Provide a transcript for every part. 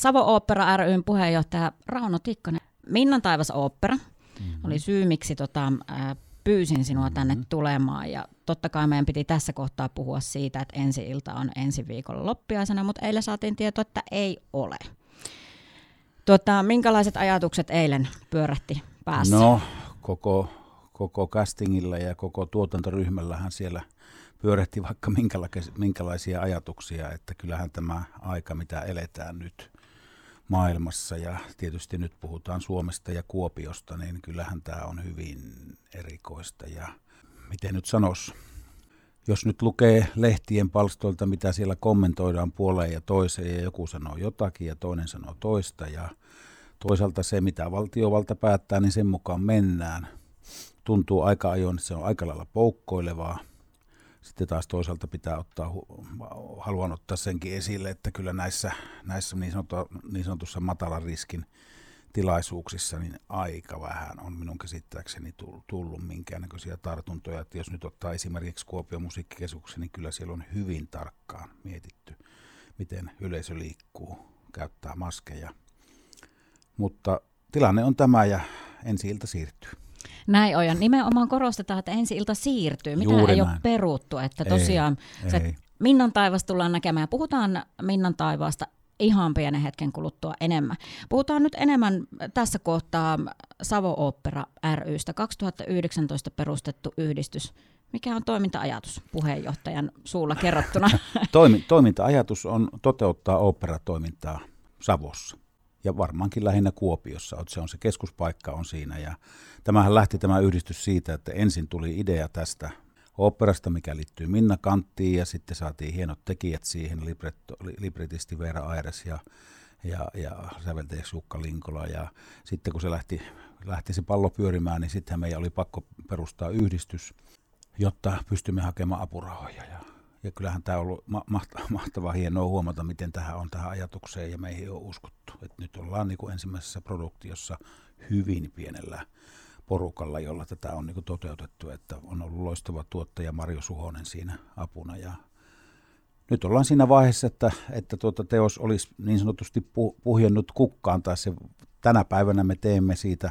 Savo Opera ryn puheenjohtaja Rauno Tikkanen. Minnan taivas opera mm-hmm. oli syy, miksi tota, pyysin sinua tänne mm-hmm. tulemaan. Ja totta kai meidän piti tässä kohtaa puhua siitä, että ensi ilta on ensi viikolla loppiaisena, mutta eilen saatiin tieto, että ei ole. Tuota, minkälaiset ajatukset eilen pyörähti päässä? No, koko, koko castingilla ja koko tuotantoryhmällähän siellä pyörähti vaikka minkälaisia ajatuksia, että kyllähän tämä aika, mitä eletään nyt maailmassa ja tietysti nyt puhutaan Suomesta ja Kuopiosta, niin kyllähän tämä on hyvin erikoista ja miten nyt sanoisi, jos nyt lukee lehtien palstoilta, mitä siellä kommentoidaan puoleen ja toiseen, ja joku sanoo jotakin ja toinen sanoo toista, ja toisaalta se, mitä valtiovalta päättää, niin sen mukaan mennään. Tuntuu aika ajoin, että se on aika lailla poukkoilevaa. Sitten taas toisaalta pitää ottaa, haluan ottaa senkin esille, että kyllä näissä, näissä niin, sanotu, niin sanotussa matalan riskin tilaisuuksissa niin aika vähän on minun käsittääkseni tullut minkäännäköisiä tartuntoja. Että jos nyt ottaa esimerkiksi Kuopion musiikkikeskuksen, niin kyllä siellä on hyvin tarkkaan mietitty, miten yleisö liikkuu, käyttää maskeja. Mutta tilanne on tämä ja ensi ilta siirtyy. Näin on, ja nimenomaan korostetaan, että ensi ilta siirtyy. Mitä ei näin. ole peruttu, että tosiaan ei, se ei. Minnan taivas tullaan näkemään. Puhutaan Minnan taivaasta ihan pienen hetken kuluttua enemmän. Puhutaan nyt enemmän tässä kohtaa Savo Opera rystä, 2019 perustettu yhdistys. Mikä on toiminta-ajatus puheenjohtajan suulla kerrottuna? Toimi, toiminta-ajatus on toteuttaa operatoimintaa Savossa ja varmaankin lähinnä Kuopiossa, se on se keskuspaikka on siinä. Ja tämähän lähti tämä yhdistys siitä, että ensin tuli idea tästä operasta, mikä liittyy Minna Kanttiin, ja sitten saatiin hienot tekijät siihen, libretto, libretisti Veera Aires ja, ja, ja säveltäjäksi Jukka Linkola. Ja sitten kun se lähti, lähti se pallo pyörimään, niin sitten meidän oli pakko perustaa yhdistys, jotta pystymme hakemaan apurahoja. Ja, ja kyllähän tämä on ollut ma- mahtavaa hienoa huomata, miten tähän on tähän ajatukseen ja meihin on uskottu. Et nyt ollaan niin kuin ensimmäisessä produktiossa hyvin pienellä porukalla, jolla tätä on niin toteutettu, että on ollut loistava tuottaja Marjo Suhonen siinä apuna. Ja nyt ollaan siinä vaiheessa, että, että tuota teos olisi niin sanotusti pu, puhjennut kukkaan, tai se, tänä päivänä me teemme siitä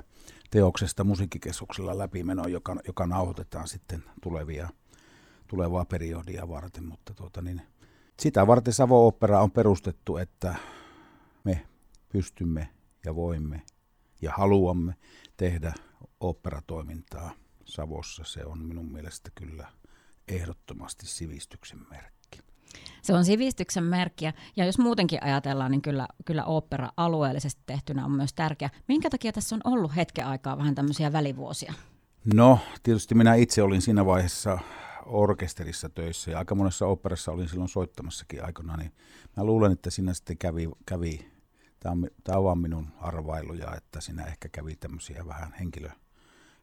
teoksesta musiikkikeskuksella läpimeno, joka, joka nauhoitetaan sitten tulevia, tulevaa periodia varten, mutta tuota niin, sitä varten Savo Opera on perustettu, että me pystymme ja voimme ja haluamme tehdä operatoimintaa Savossa, se on minun mielestä kyllä ehdottomasti sivistyksen merkki. Se on sivistyksen merkki, ja jos muutenkin ajatellaan, niin kyllä, kyllä opera alueellisesti tehtynä on myös tärkeä. Minkä takia tässä on ollut hetken aikaa vähän tämmöisiä välivuosia? No, tietysti minä itse olin siinä vaiheessa orkesterissa töissä, ja aika monessa operassa olin silloin soittamassakin aikana, niin mä luulen, että siinä sitten kävi, kävi tämä on, tämä on vaan minun arvailuja, että siinä ehkä kävi tämmöisiä vähän henkilö,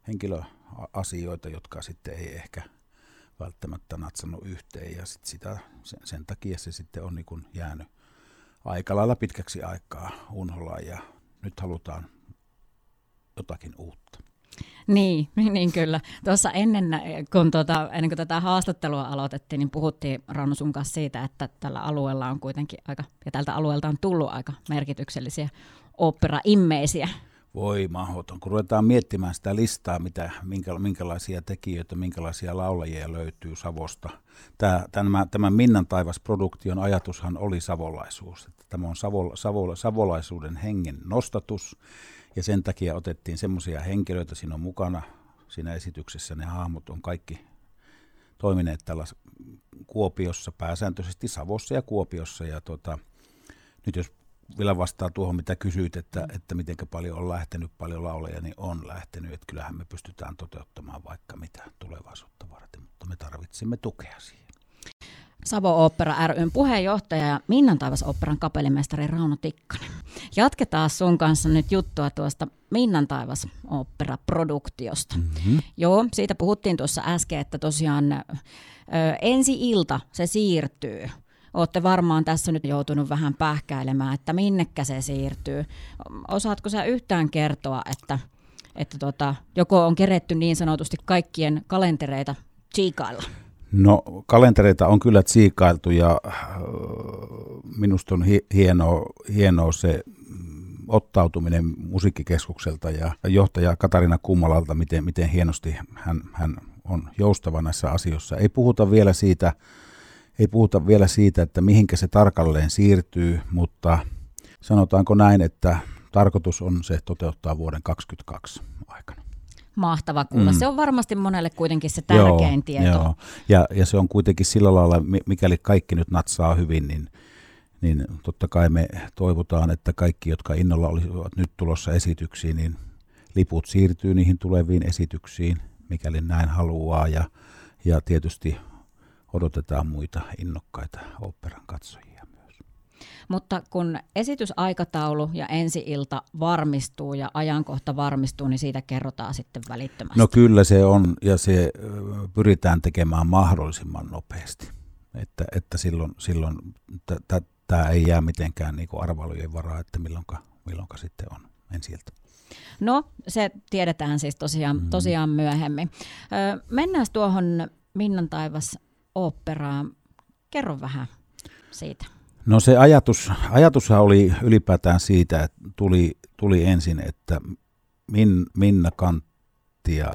henkilöasioita, jotka sitten ei ehkä välttämättä natsannut yhteen ja sit sitä, sen, sen takia se sitten on niin jäänyt aika lailla pitkäksi aikaa unholaan ja nyt halutaan jotakin uutta. Niin, niin kyllä. Tuossa ennen, kun tuota, ennen kuin tätä haastattelua aloitettiin, niin puhuttiin Rauno sun kanssa siitä, että tällä alueella on kuitenkin aika, ja tältä alueelta on tullut aika merkityksellisiä opera-immeisiä voi mahdoton. Kun ruvetaan miettimään sitä listaa, mitä, minkä, minkälaisia tekijöitä, minkälaisia laulajia löytyy Savosta. Tämä, tämä, tämä Minnan taivas-produktion ajatushan oli savolaisuus. Että tämä on savo, savo, savolaisuuden hengen nostatus, ja sen takia otettiin semmoisia henkilöitä, siinä on mukana siinä esityksessä, ne hahmot on kaikki toimineet tällä Kuopiossa, pääsääntöisesti Savossa ja Kuopiossa, ja tota, nyt jos vielä vastaa tuohon, mitä kysyit, että, että miten paljon on lähtenyt paljon lauleja, niin on lähtenyt. Että kyllähän me pystytään toteuttamaan vaikka mitä tulevaisuutta varten, mutta me tarvitsemme tukea siihen. Savo Opera ryn puheenjohtaja ja Minnan taivas operan kapellimestari Rauno Tikkanen. Jatketaan sun kanssa nyt juttua tuosta Minnan taivas opera-produktiosta. Mm-hmm. Joo, siitä puhuttiin tuossa äsken, että tosiaan ö, ensi ilta se siirtyy Olette varmaan tässä nyt joutunut vähän pähkäilemään, että minnekä se siirtyy. Osaatko sä yhtään kertoa, että, että tota, joko on keretty niin sanotusti kaikkien kalentereita tsiikailla? No kalentereita on kyllä tsiikailtu ja äh, minusta on hienoa, hienoa se mm, ottautuminen musiikkikeskukselta ja johtaja Katarina Kummalalta, miten, miten hienosti hän, hän on joustava näissä asioissa. Ei puhuta vielä siitä, ei puhuta vielä siitä, että mihinkä se tarkalleen siirtyy, mutta sanotaanko näin, että tarkoitus on se toteuttaa vuoden 2022 aikana. Mahtava kuulla. Mm. Se on varmasti monelle kuitenkin se tärkein joo, tieto. Joo. Ja, ja se on kuitenkin sillä lailla, mikäli kaikki nyt natsaa hyvin, niin, niin totta kai me toivotaan, että kaikki, jotka innolla olisivat nyt tulossa esityksiin, niin liput siirtyy niihin tuleviin esityksiin, mikäli näin haluaa. Ja, ja tietysti odotetaan muita innokkaita operan katsojia. Mutta kun esitysaikataulu ja ensi-ilta varmistuu ja ajankohta varmistuu, niin siitä kerrotaan sitten välittömästi. No kyllä se on, ja se pyritään tekemään mahdollisimman nopeasti. Että, että silloin, silloin tämä ei jää mitenkään niin arvailujen varaa, että milloinka, milloinka sitten on ensi ilta. No, se tiedetään siis tosiaan, mm. tosiaan myöhemmin. Ö, mennään tuohon Minnan taivas oopperaa. Kerro vähän siitä. No se ajatus, ajatushan oli ylipäätään siitä, että tuli, tuli ensin, että Min, Minna Kanttia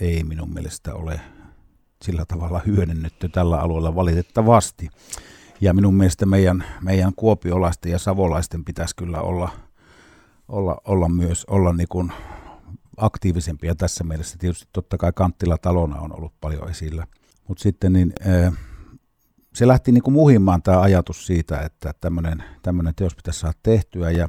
ei minun mielestä ole sillä tavalla hyödynnetty tällä alueella valitettavasti. Ja minun mielestä meidän, meidän kuopiolaisten ja savolaisten pitäisi kyllä olla, olla, olla myös olla niin kuin aktiivisempia tässä mielessä. Tietysti totta kai Kanttila talona on ollut paljon esillä – mutta sitten niin, se lähti niin kuin muhimaan tämä ajatus siitä, että tämmöinen teos pitäisi saada tehtyä. Ja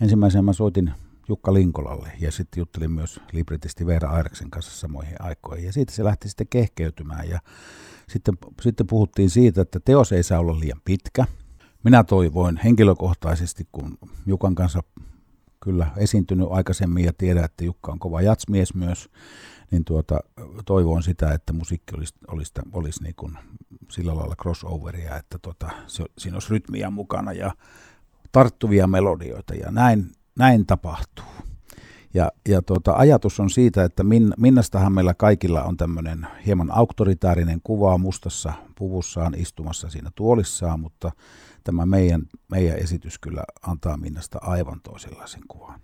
ensimmäisenä mä soitin Jukka Linkolalle ja sitten juttelin myös libretisti Veera Aireksen kanssa samoihin aikoihin. Ja siitä se lähti sitten kehkeytymään ja sitten, sitten puhuttiin siitä, että teos ei saa olla liian pitkä. Minä toivoin henkilökohtaisesti, kun Jukan kanssa kyllä esiintynyt aikaisemmin ja tiedän, että Jukka on kova jatsmies myös, niin tuota, toivon sitä, että musiikki olisi, olisi, olisi niin kuin sillä lailla crossoveria, että tuota, se, siinä olisi rytmiä mukana ja tarttuvia melodioita ja näin, näin tapahtuu. Ja, ja tuota, ajatus on siitä, että min, Minnastahan meillä kaikilla on tämmöinen hieman auktoritäärinen kuva mustassa puvussaan istumassa siinä tuolissaan, mutta tämä meidän, meidän esitys kyllä antaa Minnasta aivan toisenlaisen kuvan.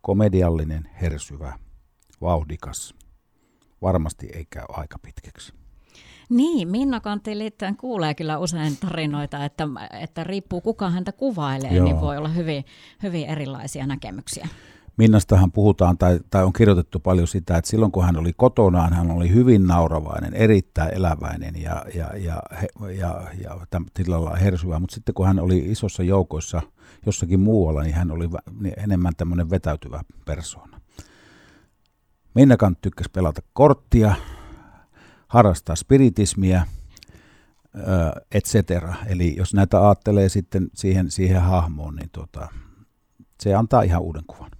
Komediallinen, hersyvä, vauhdikas, varmasti ei käy aika pitkäksi. Niin, Minna Kantti liittyen kuulee kyllä usein tarinoita, että, että riippuu kuka häntä kuvailee, Joo. niin voi olla hyvin, hyvin erilaisia näkemyksiä. Minnastahan puhutaan, tai, tai on kirjoitettu paljon sitä, että silloin kun hän oli kotonaan, hän oli hyvin nauravainen, erittäin eläväinen ja, ja, ja, ja, ja, ja tilalla hersyvä, mutta sitten kun hän oli isossa joukoissa jossakin muualla, niin hän oli niin enemmän tämmöinen vetäytyvä persoona. Minnakan tykkäsi pelata korttia, harrastaa spiritismiä, et cetera. Eli jos näitä ajattelee sitten siihen, siihen hahmoon, niin tota, se antaa ihan uuden kuvan.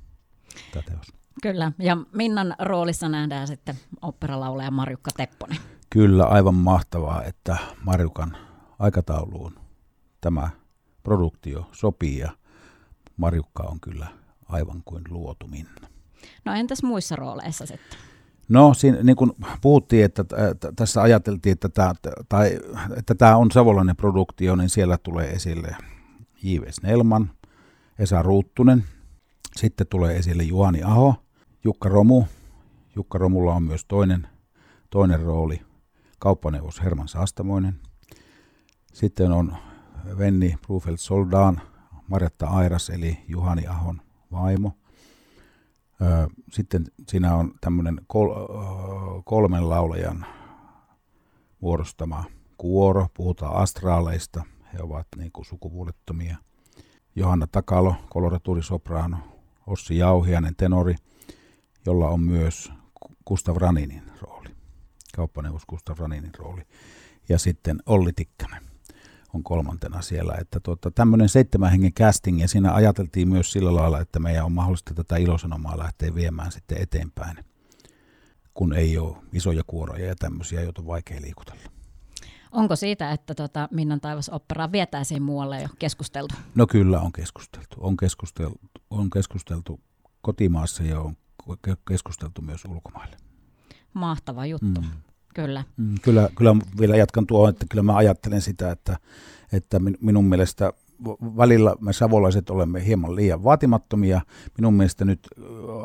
Täteos. Kyllä, ja Minnan roolissa nähdään sitten operalaulaja Marjukka Tepponen. Kyllä, aivan mahtavaa, että Marjukan aikatauluun tämä produktio sopii ja Marjukka on kyllä aivan kuin luotu Minna. No entäs muissa rooleissa sitten? No, siinä, niin kuin puhuttiin, että tässä ajateltiin, että tämä, tai, että tämä on savolainen produktio, niin siellä tulee esille J.V. Snellman, Esa Ruuttunen, sitten tulee esille Juhani Aho, Jukka Romu. Jukka Romulla on myös toinen, toinen rooli, kauppaneuvos Herman Saastamoinen. Sitten on Venni Brufeld Soldaan, Marjatta Airas eli Juhani Ahon vaimo – sitten siinä on tämmöinen kol, kolmen laulajan muodostama kuoro, puhutaan astraaleista, he ovat niin kuin sukupuolettomia. Johanna Takalo, koloraturi soprano, Ossi Jauhianen, tenori, jolla on myös Gustav Raninin rooli, kauppaneuvos Gustav Raninin rooli, ja sitten Olli Tikkanen on kolmantena siellä. Että tuota, tämmöinen seitsemän hengen casting, ja siinä ajateltiin myös sillä lailla, että meidän on mahdollista tätä ilosanomaa lähteä viemään sitten eteenpäin, kun ei ole isoja kuoroja ja tämmöisiä, joita on vaikea liikutella. Onko siitä, että tota Minnan taivas operaa vietäisiin muualle jo keskusteltu? No kyllä on keskusteltu. On keskusteltu, on keskusteltu kotimaassa ja on keskusteltu myös ulkomaille. Mahtava juttu. Mm. Kyllä. Mm, kyllä, kyllä vielä jatkan tuohon, että kyllä mä ajattelen sitä, että, että minun mielestä välillä me savolaiset olemme hieman liian vaatimattomia. Minun mielestä nyt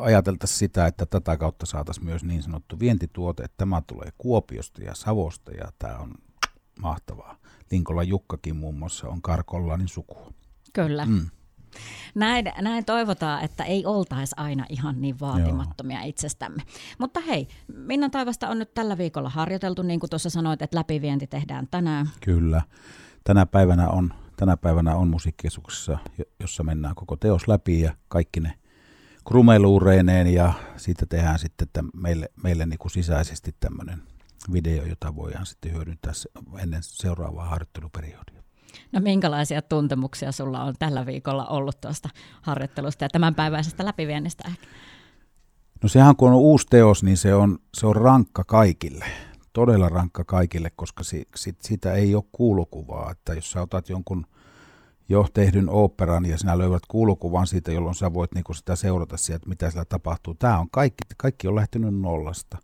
ajateltaisiin sitä, että tätä kautta saataisiin myös niin sanottu vientituote, että tämä tulee Kuopiosta ja Savosta ja tämä on mahtavaa. Linkola Jukkakin muun muassa on Karkollanin sukua. Kyllä. Mm. Näin, näin toivotaan, että ei oltaisi aina ihan niin vaatimattomia Joo. itsestämme. Mutta hei, Minnan taivasta on nyt tällä viikolla harjoiteltu, niin kuin tuossa sanoit, että läpivienti tehdään tänään. Kyllä. Tänä päivänä on, tänä päivänä on musiikkikeskuksessa, jossa mennään koko teos läpi ja kaikki ne krumeluureineen ja siitä tehdään sitten että meille, meille niin kuin sisäisesti tämmöinen video, jota voidaan sitten hyödyntää ennen seuraavaa harjoitteluperiodia. No minkälaisia tuntemuksia sulla on tällä viikolla ollut tuosta harjoittelusta ja tämänpäiväisestä läpiviennistä ehkä? No sehän kun on uusi teos, niin se on, se on rankka kaikille. Todella rankka kaikille, koska si, sit, sitä ei ole kuulukuvaa. Että jos sä otat jonkun jo tehdyn operan ja sinä löydät kuulukuvan siitä, jolloin sä voit niinku sitä seurata sieltä, mitä siellä tapahtuu. Tämä on kaikki, kaikki on lähtenyt nollasta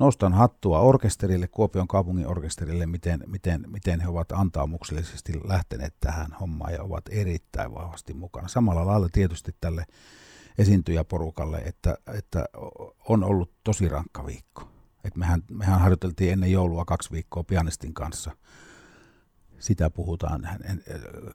nostan hattua orkesterille, Kuopion kaupungin orkesterille, miten, miten, miten he ovat antaamuksellisesti lähteneet tähän hommaan ja ovat erittäin vahvasti mukana. Samalla lailla tietysti tälle esiintyjäporukalle, että, että on ollut tosi rankka viikko. Et mehän, mehän harjoiteltiin ennen joulua kaksi viikkoa pianistin kanssa. Sitä puhutaan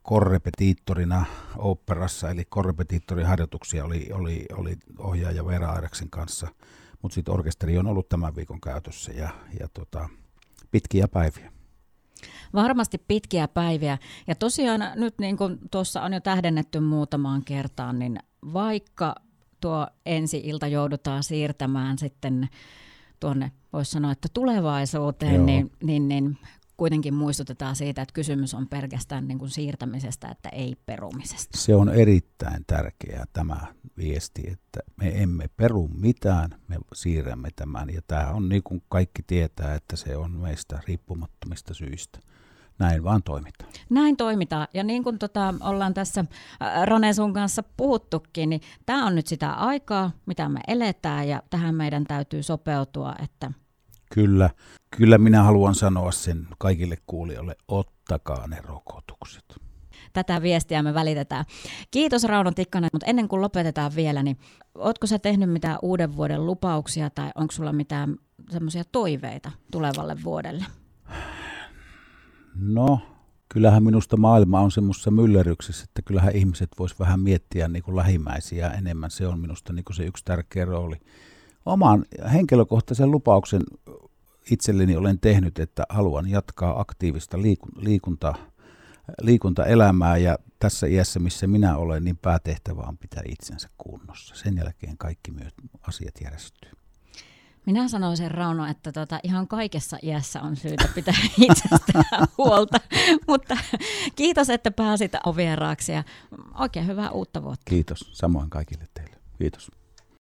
korrepetiittorina operassa, eli korrepetiittorin harjoituksia oli, oli, oli ohjaaja Vera Aireksen kanssa – mutta sitten orkesteri on ollut tämän viikon käytössä ja, ja tota, pitkiä päiviä. Varmasti pitkiä päiviä. Ja tosiaan nyt niin kuin tuossa on jo tähdennetty muutamaan kertaan, niin vaikka tuo ensi-ilta joudutaan siirtämään sitten tuonne, voisi sanoa, että tulevaisuuteen, niin, niin, niin kuitenkin muistutetaan siitä, että kysymys on pelkästään niin kuin siirtämisestä, että ei perumisesta. Se on erittäin tärkeää tämä viesti, että me emme peru mitään, me siirrämme tämän. Ja tämä on niin kuin kaikki tietää, että se on meistä riippumattomista syistä näin vaan toimitaan. Näin toimitaan. Ja niin kuin tota, ollaan tässä Rone sun kanssa puhuttukin, niin tämä on nyt sitä aikaa, mitä me eletään ja tähän meidän täytyy sopeutua, että Kyllä, kyllä minä haluan sanoa sen kaikille kuulijoille, ottakaa ne rokotukset. Tätä viestiä me välitetään. Kiitos Rauno Tikkanen, mutta ennen kuin lopetetaan vielä, niin ootko sä tehnyt mitään uuden vuoden lupauksia tai onko sulla mitään semmoisia toiveita tulevalle vuodelle? No, kyllähän minusta maailma on semmoisessa myllerryksessä, että kyllähän ihmiset vois vähän miettiä niin kuin lähimmäisiä enemmän. Se on minusta niin kuin se yksi tärkeä rooli. Oman henkilökohtaisen lupauksen itselleni olen tehnyt, että haluan jatkaa aktiivista liikunta, liikuntaelämää ja tässä iässä, missä minä olen, niin päätehtävä on pitää itsensä kunnossa. Sen jälkeen kaikki myös asiat järjestyy. Minä sanoisin Rauno, että tota, ihan kaikessa iässä on syytä pitää itsestään huolta, mutta kiitos, että pääsit ovieraaksi ja oikein hyvää uutta vuotta. Kiitos, samoin kaikille teille. Kiitos.